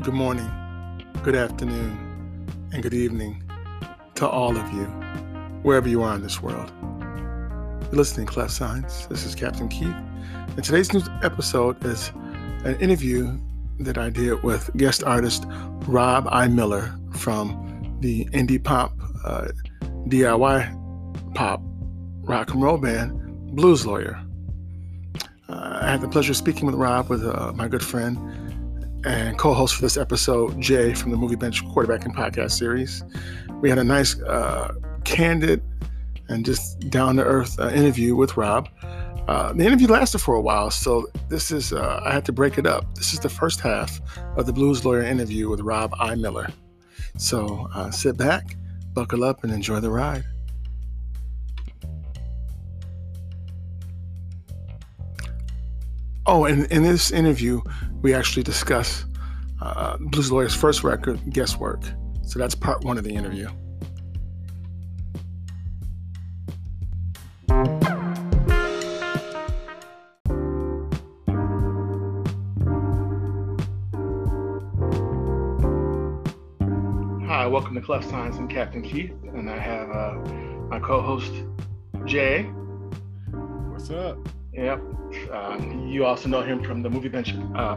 Good morning, good afternoon, and good evening to all of you, wherever you are in this world. You're listening to Clef Signs. This is Captain Keith, and today's news episode is an interview that I did with guest artist Rob I. Miller from the indie pop, uh, DIY pop, rock and roll band Blues Lawyer. Uh, I had the pleasure of speaking with Rob, with uh, my good friend and co-host for this episode, Jay from the Movie Bench Quarterbacking Podcast series. We had a nice, uh, candid, and just down-to-earth uh, interview with Rob. Uh, the interview lasted for a while, so this is uh, I had to break it up. This is the first half of the Blues Lawyer interview with Rob I. Miller. So uh, sit back, buckle up, and enjoy the ride. Oh, and in this interview, we actually discuss uh, Blues Lawyer's first record, Guesswork. So that's part one of the interview. Hi, welcome to Clef Signs and Captain Keith, and I have uh, my co-host Jay. What's up? Yep. Uh, you also know him from the Movie Bench uh,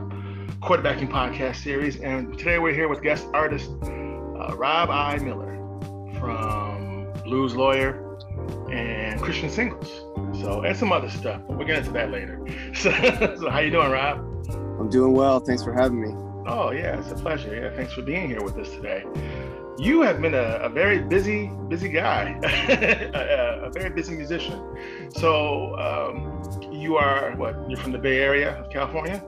quarterbacking podcast series. And today we're here with guest artist uh, Rob I. Miller from Blues Lawyer and Christian Singles. So, and some other stuff, but we'll get into that later. So, so how you doing, Rob? I'm doing well. Thanks for having me. Oh, yeah, it's a pleasure. Yeah, thanks for being here with us today. You have been a, a very busy, busy guy, a, a, very busy musician. So, um, you are what? You're from the Bay Area of California?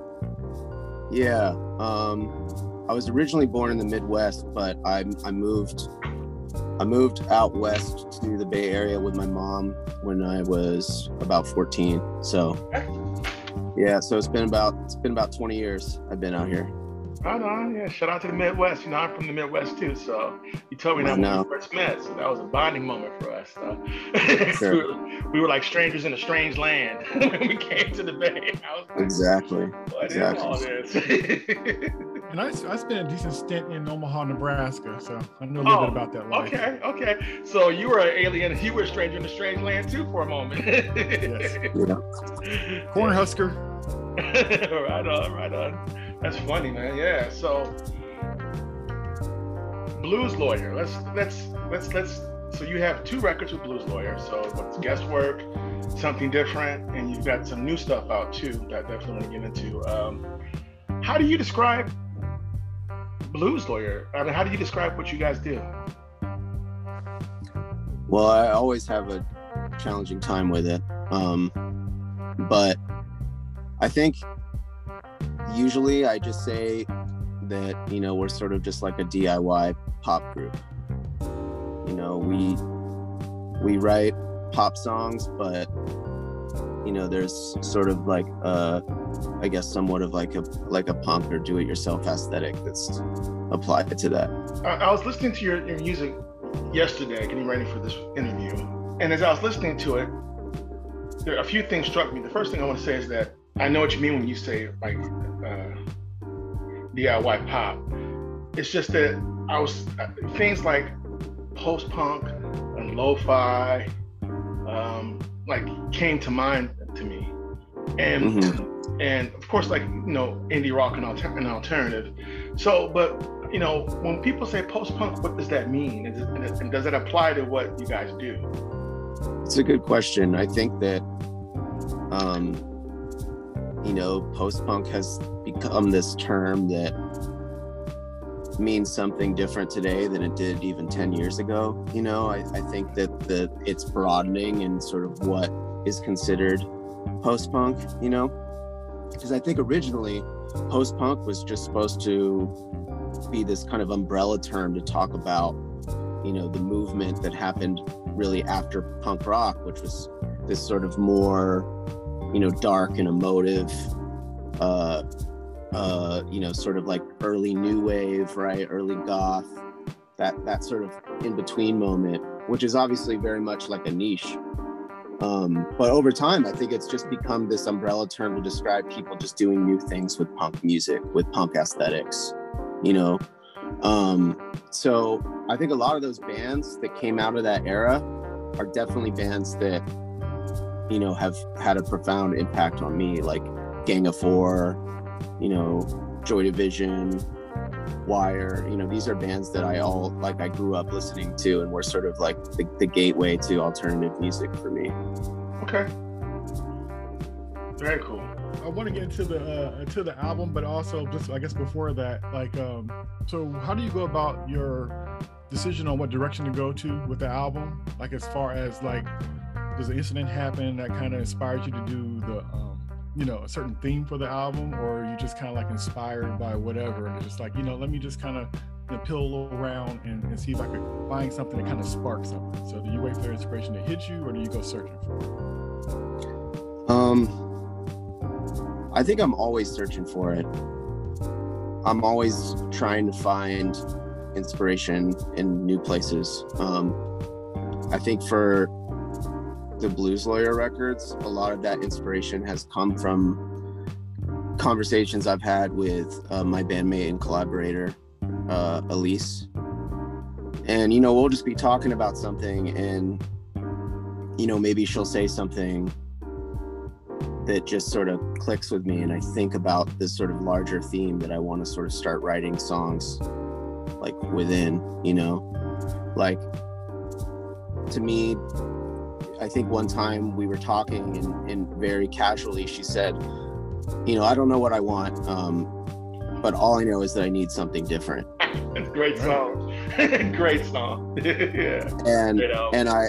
Yeah. Um, I was originally born in the Midwest, but I I moved I moved out west to the Bay Area with my mom when I was about 14. So yeah, so it's been about it's been about 20 years I've been out here. Right on, yeah. Shout out to the Midwest. You know, I'm from the Midwest too. So you told me that when we first met. So that was a bonding moment for us. So. Sure. we, were, we, were, like strangers in a strange land when we came to the Bay. Like, exactly. What exactly. and I, I spent a decent stint in Omaha, Nebraska. So I know a little oh, bit about that life. Okay, okay. So you were an alien. You were a stranger in a strange land too for a moment. yes. Yeah. Cornhusker. right on, right on. That's funny, man. Yeah. So, Blues Lawyer. Let's let's let's let's. So you have two records with Blues Lawyer. So what's guesswork, something different, and you've got some new stuff out too that I definitely want to get into. Um, how do you describe Blues Lawyer? I mean, how do you describe what you guys do? Well, I always have a challenging time with it, um, but I think usually I just say that, you know, we're sort of just like a DIY pop group. You know, we we write pop songs, but you know, there's sort of like a, I guess somewhat of like a like a punk or do-it-yourself aesthetic that's applied to that. I, I was listening to your, your music yesterday, getting ready for this interview, and as I was listening to it, there a few things struck me. The first thing I want to say is that I know what you mean when you say like uh, DIY pop. It's just that I was things like post punk and lo-fi, um, like came to mind to me, and mm-hmm. and of course like you know indie rock and, alter- and alternative. So, but you know when people say post punk, what does that mean? It, and does it apply to what you guys do? It's a good question. I think that. Um, you know, post punk has become this term that means something different today than it did even 10 years ago. You know, I, I think that the it's broadening in sort of what is considered post punk, you know, because I think originally post punk was just supposed to be this kind of umbrella term to talk about, you know, the movement that happened really after punk rock, which was this sort of more you know, dark and emotive, uh, uh, you know, sort of like early new wave, right? Early goth, that that sort of in between moment, which is obviously very much like a niche. Um, but over time, I think it's just become this umbrella term to describe people just doing new things with punk music, with punk aesthetics. you know. Um, so I think a lot of those bands that came out of that era are definitely bands that you know have had a profound impact on me, like Gang of Four, you know, Joy Division, Wire. You know, these are bands that I all like. I grew up listening to, and were sort of like the, the gateway to alternative music for me. Okay. Very cool. I want to get into the uh, into the album, but also just I guess before that, like, um, so how do you go about your decision on what direction to go to with the album? Like, as far as like, does an incident happen that kind of inspires you to do the, um, you know, a certain theme for the album, or you just kind of like inspired by whatever, and it's just like, you know, let me just kind of you know, pill around and, and see if I could find something that kind of sparks something. So, do you wait for inspiration to hit you, or do you go searching for it? Um I think I'm always searching for it. I'm always trying to find inspiration in new places. Um, I think for the Blues Lawyer records, a lot of that inspiration has come from conversations I've had with uh, my bandmate and collaborator, uh, Elise. And, you know, we'll just be talking about something, and, you know, maybe she'll say something that just sort of clicks with me and I think about this sort of larger theme that I want to sort of start writing songs like within, you know. Like to me, I think one time we were talking and, and very casually she said, you know, I don't know what I want, um, but all I know is that I need something different. Great song. Great song. yeah. And and I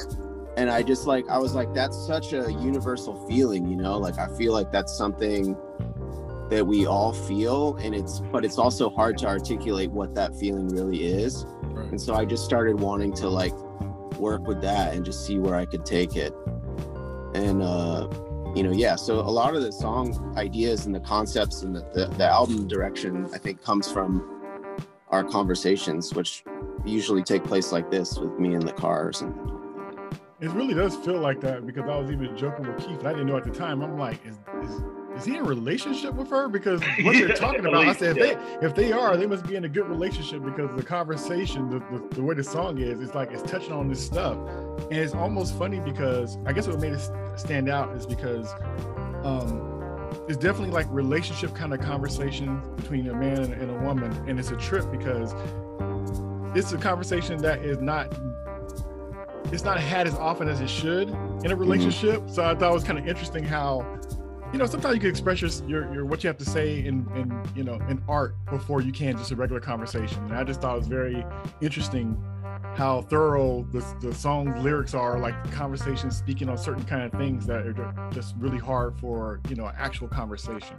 and I just like I was like that's such a universal feeling, you know? Like I feel like that's something that we all feel and it's but it's also hard to articulate what that feeling really is. Right. And so I just started wanting to like work with that and just see where I could take it. And uh you know, yeah, so a lot of the song ideas and the concepts and the, the, the album direction I think comes from our conversations, which usually take place like this with me in the car or something. It really does feel like that because I was even joking with Keith, I didn't know at the time. I'm like, is, is, is he in a relationship with her? Because what they're talking about, I said, if they if they are, they must be in a good relationship because the conversation, the, the, the way the song is, it's like it's touching on this stuff, and it's almost funny because I guess what made it stand out is because um, it's definitely like relationship kind of conversation between a man and a woman, and it's a trip because it's a conversation that is not it's not had as often as it should in a mm-hmm. relationship. Mm-hmm. So I thought it was kind of interesting how, you know, sometimes you can express your, your, your what you have to say in, in, you know, in art before you can just a regular conversation. And I just thought it was very interesting how thorough the, the song's lyrics are, like conversations speaking on certain kind of things that are just really hard for, you know, actual conversation.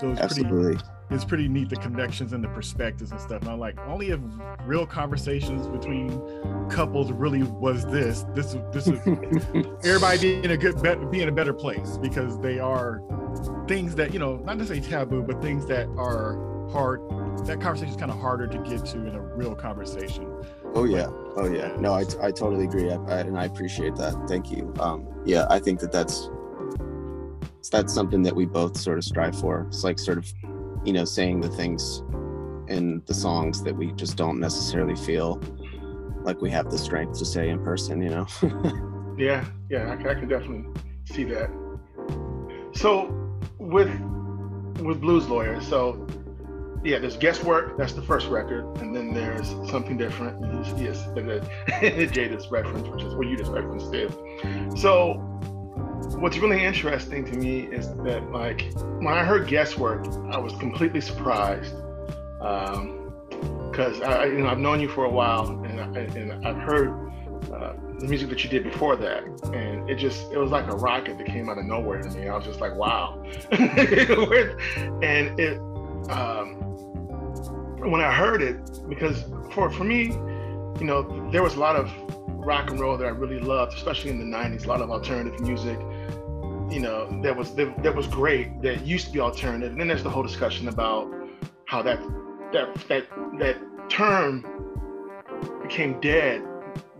So it's Absolutely. pretty it's pretty neat the connections and the perspectives and stuff. And I'm like, only if real conversations between couples really was this. This this is everybody being in a good be in a better place because they are things that you know not necessarily taboo, but things that are hard. That conversation is kind of harder to get to in a real conversation. Oh yeah, oh yeah. No, I, I totally agree, I, I, and I appreciate that. Thank you. Um, yeah, I think that that's that's something that we both sort of strive for. It's like sort of you know, saying the things in the songs that we just don't necessarily feel like we have the strength to say in person, you know? yeah, yeah, I, I can definitely see that. So with with Blues Lawyer, so yeah, there's guesswork. That's the first record, and then there's something different. Yes, the, the Jada's reference, which is what you just referenced it. So what's really interesting to me is that like when I heard guesswork, I was completely surprised because um, I, you know I've known you for a while and, I, and I've heard uh, the music that you did before that, and it just it was like a rocket that came out of nowhere to me. I was just like, wow, and it um, when I heard it because for for me, you know, there was a lot of rock and roll that I really loved, especially in the '90s. A lot of alternative music, you know, that was that, that was great. That used to be alternative. And then there's the whole discussion about how that that that that term became dead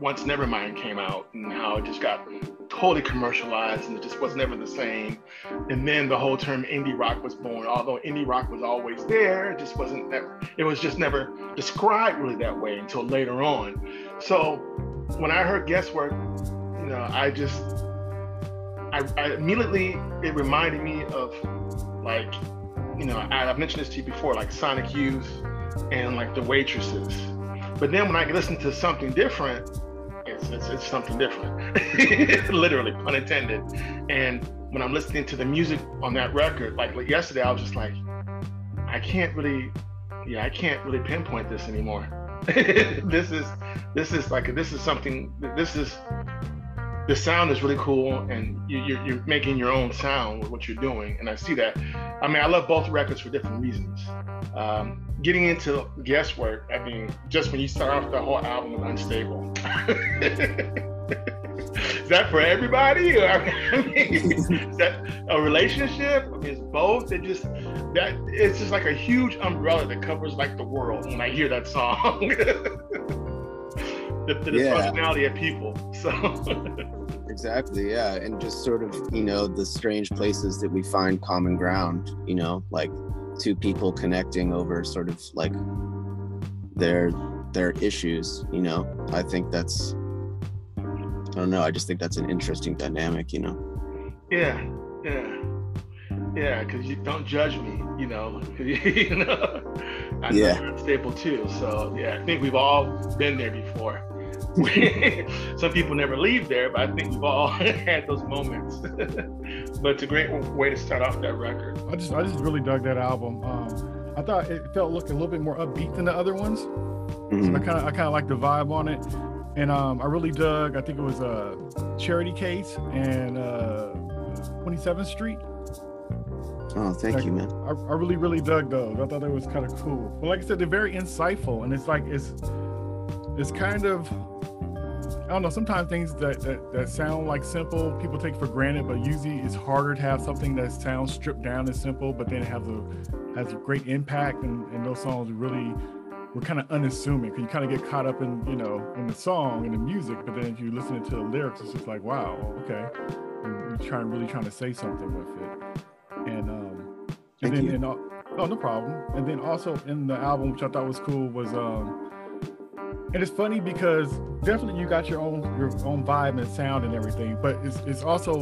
once Nevermind came out, and how it just got totally commercialized and it just was never the same. And then the whole term indie rock was born. Although indie rock was always there, it just wasn't never, it was just never described really that way until later on. So when I heard guesswork, you know, I just I, I immediately it reminded me of like, you know, I, have mentioned this to you before, like Sonic Youth and like the waitresses. But then when I listen to something different, it's, it's, it's something different, literally, pun intended. And when I'm listening to the music on that record, like, like yesterday, I was just like, I can't really, yeah, I can't really pinpoint this anymore. this is, this is like, this is something, this is, the sound is really cool and you, you're, you're making your own sound with what you're doing. And I see that. I mean, I love both records for different reasons. Um, getting into guesswork, I mean, just when you start off the whole album with Unstable. is that for everybody? I mean, is that a relationship? I mean, it's both. It just that it's just like a huge umbrella that covers like the world when I hear that song. the, the yeah. personality of people. So exactly, yeah, and just sort of you know the strange places that we find common ground. You know, like two people connecting over sort of like their their issues you know i think that's i don't know i just think that's an interesting dynamic you know yeah yeah yeah because you don't judge me you know you know i know yeah. you're stable too so yeah i think we've all been there before some people never leave there, but I think we've all had those moments. but it's a great way to start off that record. I just I just really dug that album. Um, I thought it felt look a little bit more upbeat than the other ones. Mm-hmm. So I kind of I kind of like the vibe on it, and um, I really dug. I think it was a uh, Charity Case and uh, 27th Street. Oh, thank like, you, man. I, I really, really dug those. I thought that was kind of cool. But like I said, they're very insightful, and it's like it's it's kind of I don't know. Sometimes things that, that that sound like simple, people take for granted, but usually it's harder to have something that sounds stripped down and simple, but then it has a has a great impact. And, and those songs really were kind of unassuming because you kind of get caught up in you know in the song and the music, but then if you listen to the lyrics, it's just like wow, okay, and you're trying really trying to say something with it. And um, and Thank then you. and, oh no problem. And then also in the album, which I thought was cool, was um and it's funny because definitely you got your own your own vibe and sound and everything, but it's it's also,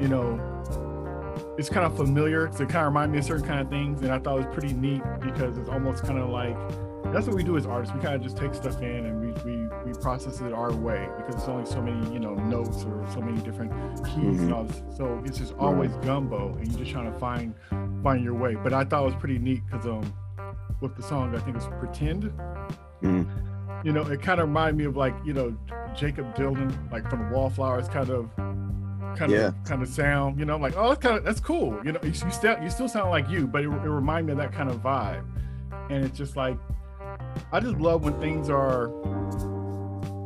you know, it's kind of familiar. So it kind of remind me of certain kind of things, and I thought it was pretty neat because it's almost kind of like that's what we do as artists. We kind of just take stuff in and we we, we process it our way because there's only so many you know notes or so many different keys mm-hmm. and all this. So it's just always gumbo, and you're just trying to find find your way. But I thought it was pretty neat because um with the song I think it's Pretend. Mm-hmm you know, it kind of reminded me of like, you know, Jakob Dylan, like from the Wallflowers kind of kind yeah. of kind of sound, you know, I'm like, oh, that's kind of that's cool. You know, you, you still you still sound like you, but it, it reminded me of that kind of vibe. And it's just like I just love when things are,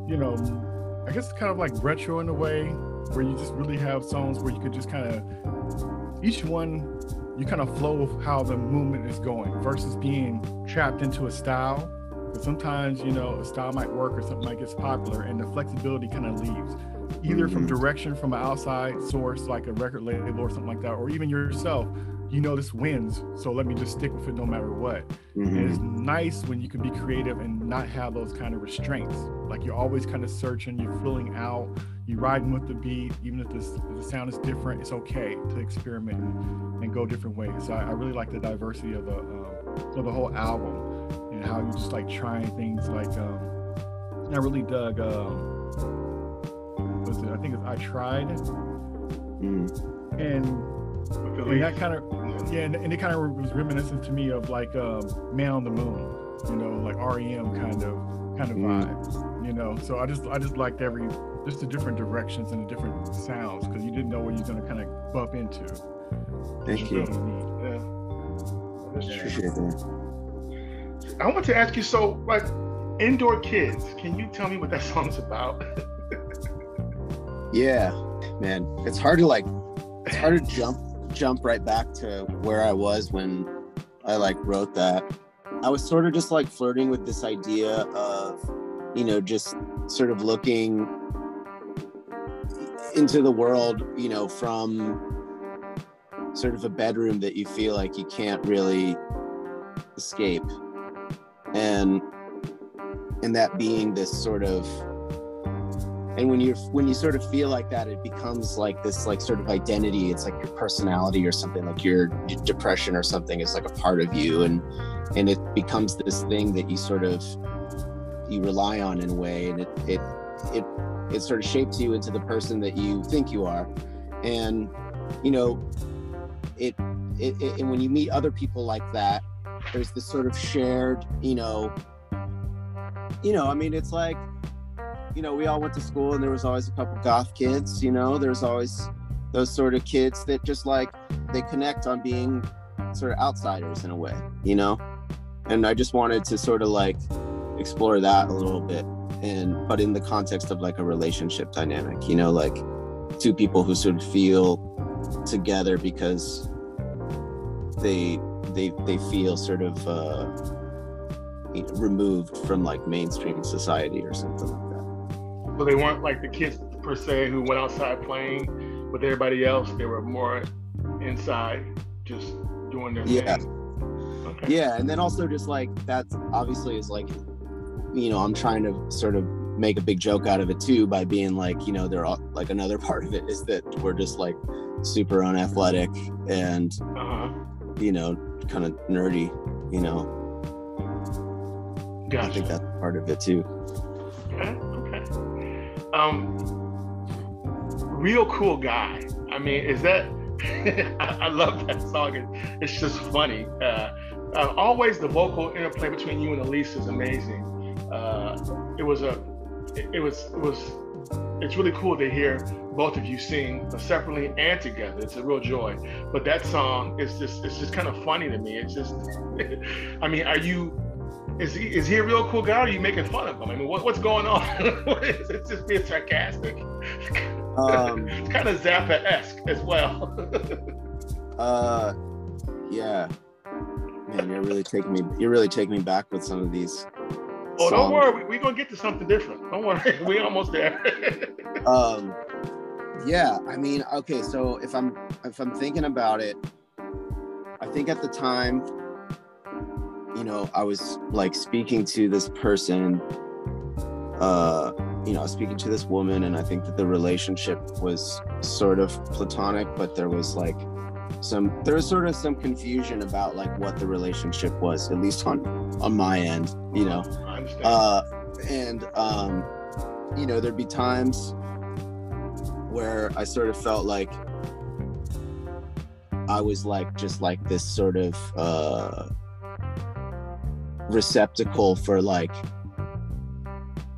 you know, I guess kind of like retro in a way, where you just really have songs where you could just kind of each one you kind of flow with how the movement is going versus being trapped into a style because sometimes, you know, a style might work or something might get popular and the flexibility kind of leaves either from mm-hmm. direction from an outside source like a record label or something like that, or even yourself. You know, this wins, so let me just stick with it no matter what. Mm-hmm. it's nice when you can be creative and not have those kind of restraints. Like you're always kind of searching, you're filling out, you're riding with the beat, even if, this, if the sound is different, it's okay to experiment and, and go different ways. So I, I, really like the diversity of the uh, of the whole album and how you just like trying things like um I really dug um was it I think it's I tried mm. and and that kind of yeah and, and it kind of was reminiscent to me of like um Man on the Moon you know like REM kind of kind of mm. vibe you know so I just I just liked every just the different directions and the different sounds because you didn't know what you're going to kind of bump into thank you really yeah. Appreciate that. I want to ask you so like indoor kids, can you tell me what that song's about? yeah, man. It's hard to like it's hard to jump jump right back to where I was when I like wrote that. I was sort of just like flirting with this idea of, you know, just sort of looking into the world, you know, from sort of a bedroom that you feel like you can't really escape. And and that being this sort of and when you're when you sort of feel like that it becomes like this like sort of identity. It's like your personality or something like your depression or something is like a part of you. And and it becomes this thing that you sort of you rely on in a way. And it it it it sort of shapes you into the person that you think you are. And you know it, it, it and when you meet other people like that there's this sort of shared you know you know i mean it's like you know we all went to school and there was always a couple goth kids you know there's always those sort of kids that just like they connect on being sort of outsiders in a way you know? And i just wanted to sort of like explore that a little bit and but in the context of like a relationship dynamic you know like two people who sort of feel together because they they they feel sort of uh, you know, removed from like mainstream society or something like that. So they weren't like the kids per se who went outside playing with everybody else. They were more inside, just doing their yeah. thing. Okay. Yeah, and then also just like that obviously is like, you know, I'm trying to sort of make a big joke out of it too by being like, you know, they're all, like another part of it is that we're just like super unathletic and uh-huh. you know kind of nerdy you know? Gotcha. i think that's part of it too. Okay okay. Um real cool guy. I mean is that I, I, love that song. It's just funny. Uh, uh, always the vocal interplay between you and elise is amazing. Uh, it was a it, it was it was it's really cool to hear both of you sing separately and together. It's a real joy. But that song is just it's just kind of funny to me. It's just I mean, are you is he is he a real cool guy or are you making fun of him? I mean, what, what's going on? it's just being sarcastic. Um, it's kind of Zappa-esque as well. uh yeah. Man, you're really taking me you're really taking me back with some of these Oh, don't worry. We're we going to get to something different. Don't worry. we almost there. um, yeah. I mean, okay. So if I'm if I'm thinking about it, I think at the time, you know, I was like speaking to this person. Uh, you know, I was speaking to this woman, and I think that the relationship was sort of platonic, but there was like some there was sort of some confusion about like what the relationship was at least on on my end you know uh and um you know there'd be times where i sort of felt like i was like just like this sort of uh receptacle for like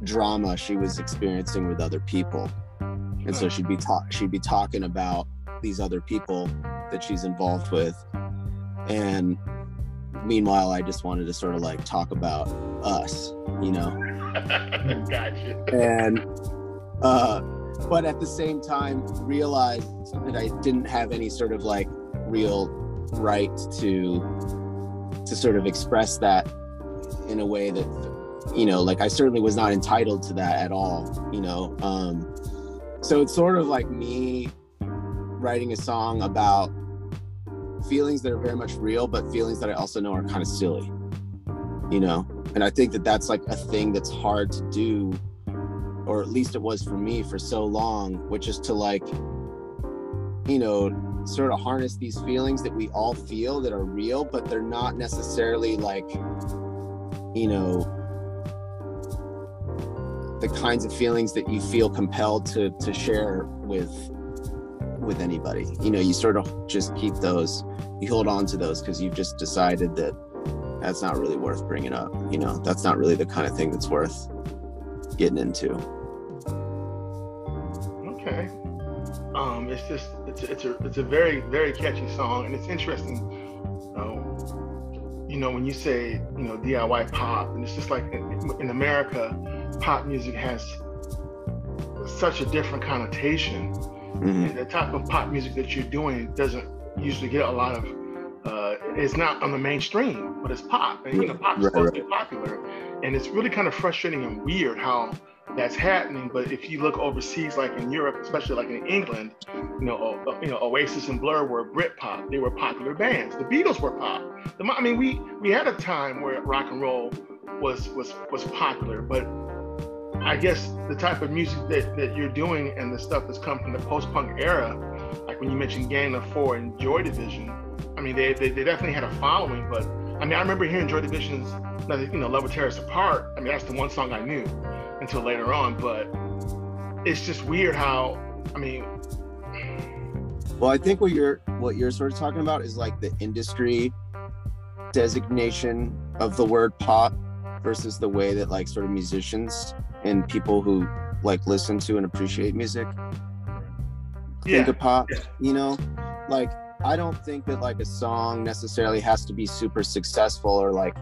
drama she was experiencing with other people. And so she'd be talk she'd be talking about these other people that she's involved with. And meanwhile, I just wanted to sort of like talk about us, you know? gotcha. And, uh, but at the same time, realized that I didn't have any sort of like real right to to sort of express that in a way that you know like i certainly was not entitled to that at all you know um so it's sort of like me writing a song about feelings that are very much real, but feelings that I also know are kind of silly, you know? And I think that that's like a thing that's hard to do, or at least it was for me for so long, which is to like, you know, sort of harness these feelings that we all feel that are real, but they're not necessarily like, you know, the kinds of feelings that you feel compelled to to share with with anybody. You know, you sort of just keep those, you hold on to those because you've just decided that that's not really worth bringing up. You know, that's not really the kind of thing that's worth getting into. Okay. Um, it's just it's it's a it's a very very catchy song, and it's interesting. Um, you know, when you say you know DIY pop, and it's just like in, in America, pop music has such a different connotation Mm-hmm. the type of pop music that you're doing doesn't usually get a lot of. It's not on the mainstream, but it's pop, and you know, pop is right, supposed right. to be popular, and it's really kind of frustrating and weird how that's happening. But if you look overseas, like in Europe, especially like in England, you know, you know, Oasis and Blur were Britpop. They were popular bands. The Beatles were pop. The, I mean, we we had a time where rock and roll was was was popular, but I guess the type of music that, that you're doing and the stuff that's come from the post-punk era, like when you mentioned Gang of Four and Joy Division, I mean, they, they, they definitely had a following, but I mean, I remember hearing Joy Division's, you know, Love Will Tear Us Apart. I mean, that's the one song I knew until later on, but it's just weird how, I mean. Well, I think what you're what you're sort of talking about is like the industry designation of the word pop versus the way that like sort of musicians and people who like listen to and appreciate music yeah. think of pop. Yeah. You know, like I don't think that like a song necessarily has to be super successful or like,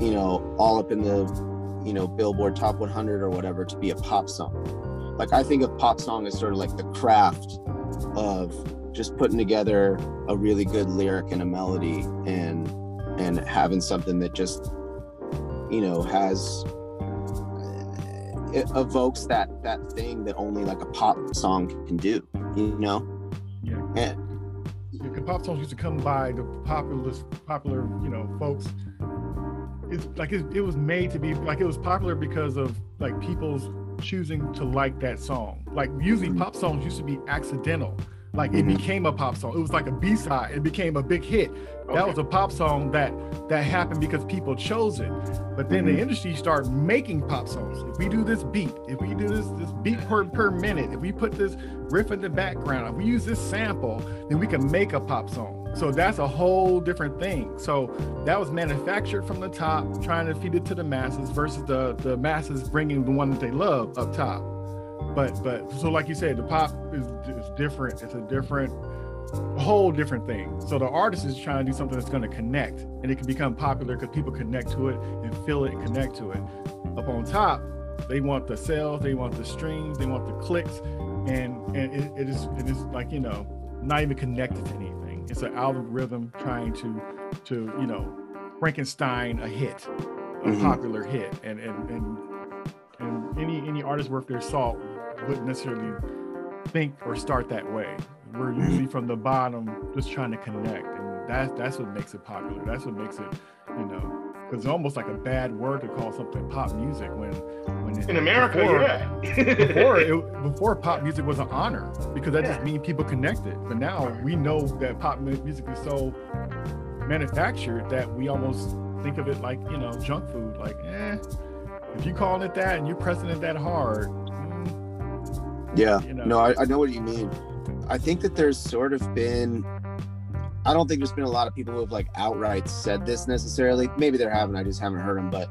you know, all up in the, you know, Billboard Top 100 or whatever to be a pop song. Like I think of pop song as sort of like the craft of just putting together a really good lyric and a melody and and having something that just you know has eh, it evokes that that thing that only like a pop song can do you know yeah and pop songs used to come by the popular popular you know folks. It's like it, it was made to be like it was popular because of like people's choosing to like that song. Like usually pop songs used to be accidental like it mm-hmm. became a pop song. It was like a B side. It became a big hit. Okay. That was a pop song that that happened because people chose it. But then mm-hmm. the industry started making pop songs. If we do this beat, if we do this this beat per per minute, if we put this riff in the background, if we use this sample, then we can make a pop song. So that's a whole different thing. So that was manufactured from the top, trying to feed it to the masses versus the the masses bringing the one that they love up top but but so like you said, the pop is, is different. It's a different, whole different thing. So the artist is trying to do something that's going to connect, and it can become popular because people connect to it and feel it and connect to it. Up on top, they want the sales, they want the streams, they want the clicks, and and it, it is it is like you know not even connected to anything. It's an algorithm trying to to you know Frankenstein a hit, a mm-hmm. popular hit, and and and and any any artist worth their salt wouldn't necessarily think or start that way. We're usually from the bottom, just trying to connect, and that's that's what makes it popular. That's what makes it, you know, because it's almost like a bad word to call something pop music when when it, in America, before, yeah. before it, before pop music was an honor because that yeah. just means people connected. But now we know that pop music is so manufactured that we almost think of it like you know junk food. Like, eh, if you calling it that and you're pressing it that hard, yeah. You know? No, I, I know what you mean. I think that there's sort of been I don't think there's been a lot of people who have like outright said this necessarily. Maybe there haven't. I just haven't heard them. But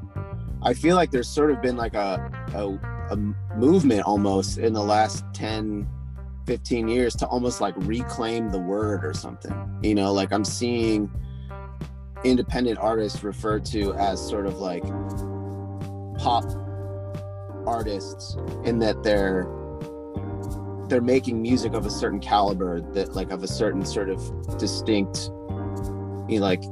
I feel like there's sort of been like a, a, a movement almost in the last 10, 15 years to almost like reclaim the word or something. You know, like I'm seeing independent artists referred to as sort of like pop artists in that they're they're making music of a certain caliber that like of a certain sort of distinct you know, like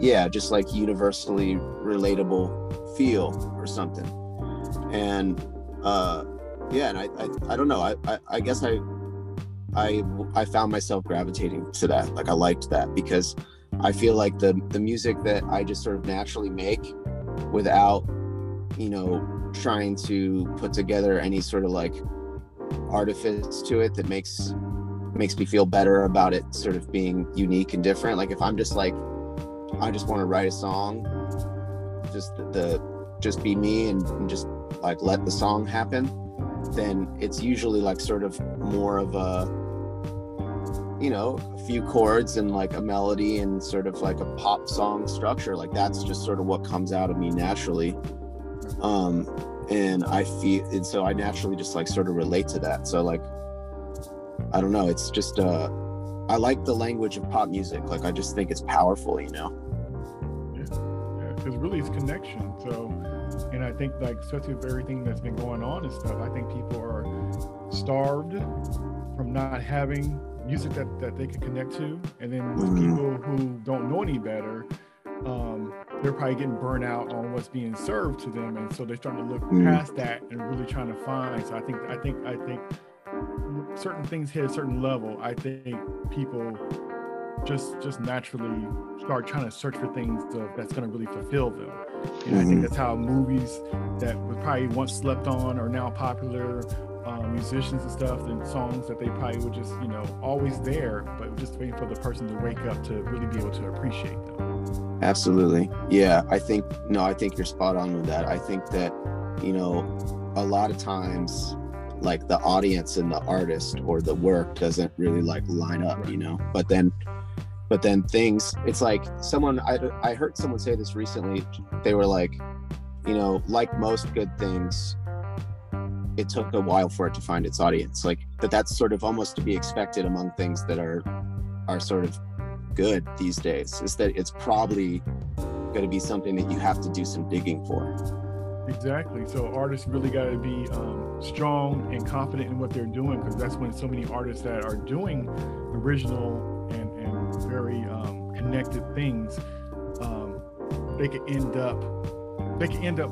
yeah just like universally relatable feel or something. And uh yeah and i i, I don't know. I, I i guess i i i found myself gravitating to that. Like i liked that because i feel like the the music that i just sort of naturally make without you know trying to put together any sort of like artifice to it that makes makes me feel better about it sort of being unique and different. Like if i'm just like i just want to write a song just the, the just be me and, and just like let the song happen then it's usually like sort of more of a you know a few chords and like a melody and sort of like a pop song structure. Like that's just sort of what comes out of me naturally. Um and I feel and so I naturally just like sort of relate to that. So like I don't know, it's just uh I like the language of pop music. Like I just think it's powerful, you know. Yeah, yeah, because really it's connection. So, and I think like especially with everything that's been going on and stuff, I think people are starved from not having music that, that they can connect to, and then mm-hmm. people who don't know any better, um, they're probably getting burnt out on what's being served to them, and so they're starting to look mm. past that and really trying to find. So I think I think I think certain things hit a certain level. I think people just just naturally start trying to search for things to, that's going to really fulfill them. And mm-hmm. I think mm-hmm. that's how movies that were probably once slept on are now popular. Um, musicians and stuff, and songs that they probably were just you know always there, but just waiting for the person to wake up to really be able to appreciate them. Absolutely, yeah. I think no, I think you're spot on with that. I think that you know a lot of times like the audience and the artist or the work doesn't really like line up, you know. But then but then things it's like someone I, I heard someone say this recently they were like you know like most good things it took a while for it to find its audience like that that's sort of almost to be expected among things that are are sort of good these days is that it's probably going to be something that you have to do some digging for. Exactly. So artists really got to be um, strong and confident in what they're doing because that's when so many artists that are doing original and very um, connected things, um, they could end up they can end up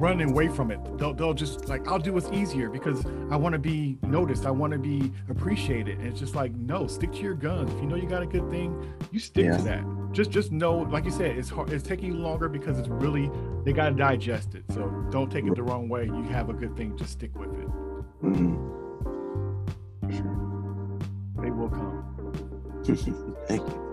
running away from it. They'll, they'll just like, I'll do what's easier because I want to be noticed. I want to be appreciated. And it's just like, no, stick to your guns. If you know you got a good thing, you stick yeah. to that. Just, just know, like you said, it's hard. It's taking longer because it's really, they got to digest it. So don't take it the wrong way. You have a good thing, just stick with it. Mm-hmm. Sure. They will come. Thank you.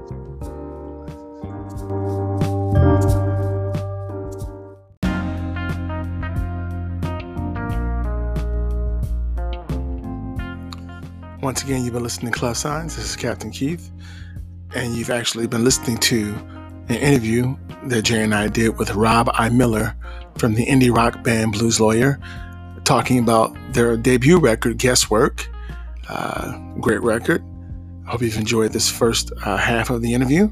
Once again, you've been listening to Clef Signs. This is Captain Keith, and you've actually been listening to an interview that Jerry and I did with Rob I. Miller from the indie rock band Blues Lawyer, talking about their debut record, Guesswork. Uh, great record. I hope you've enjoyed this first uh, half of the interview.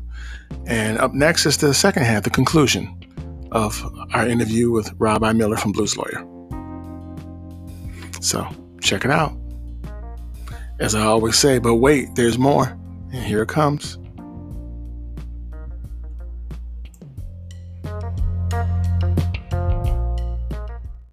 And up next is the second half, the conclusion of our interview with Rob I. Miller from Blues Lawyer. So check it out. As I always say, but wait, there's more. And here it comes.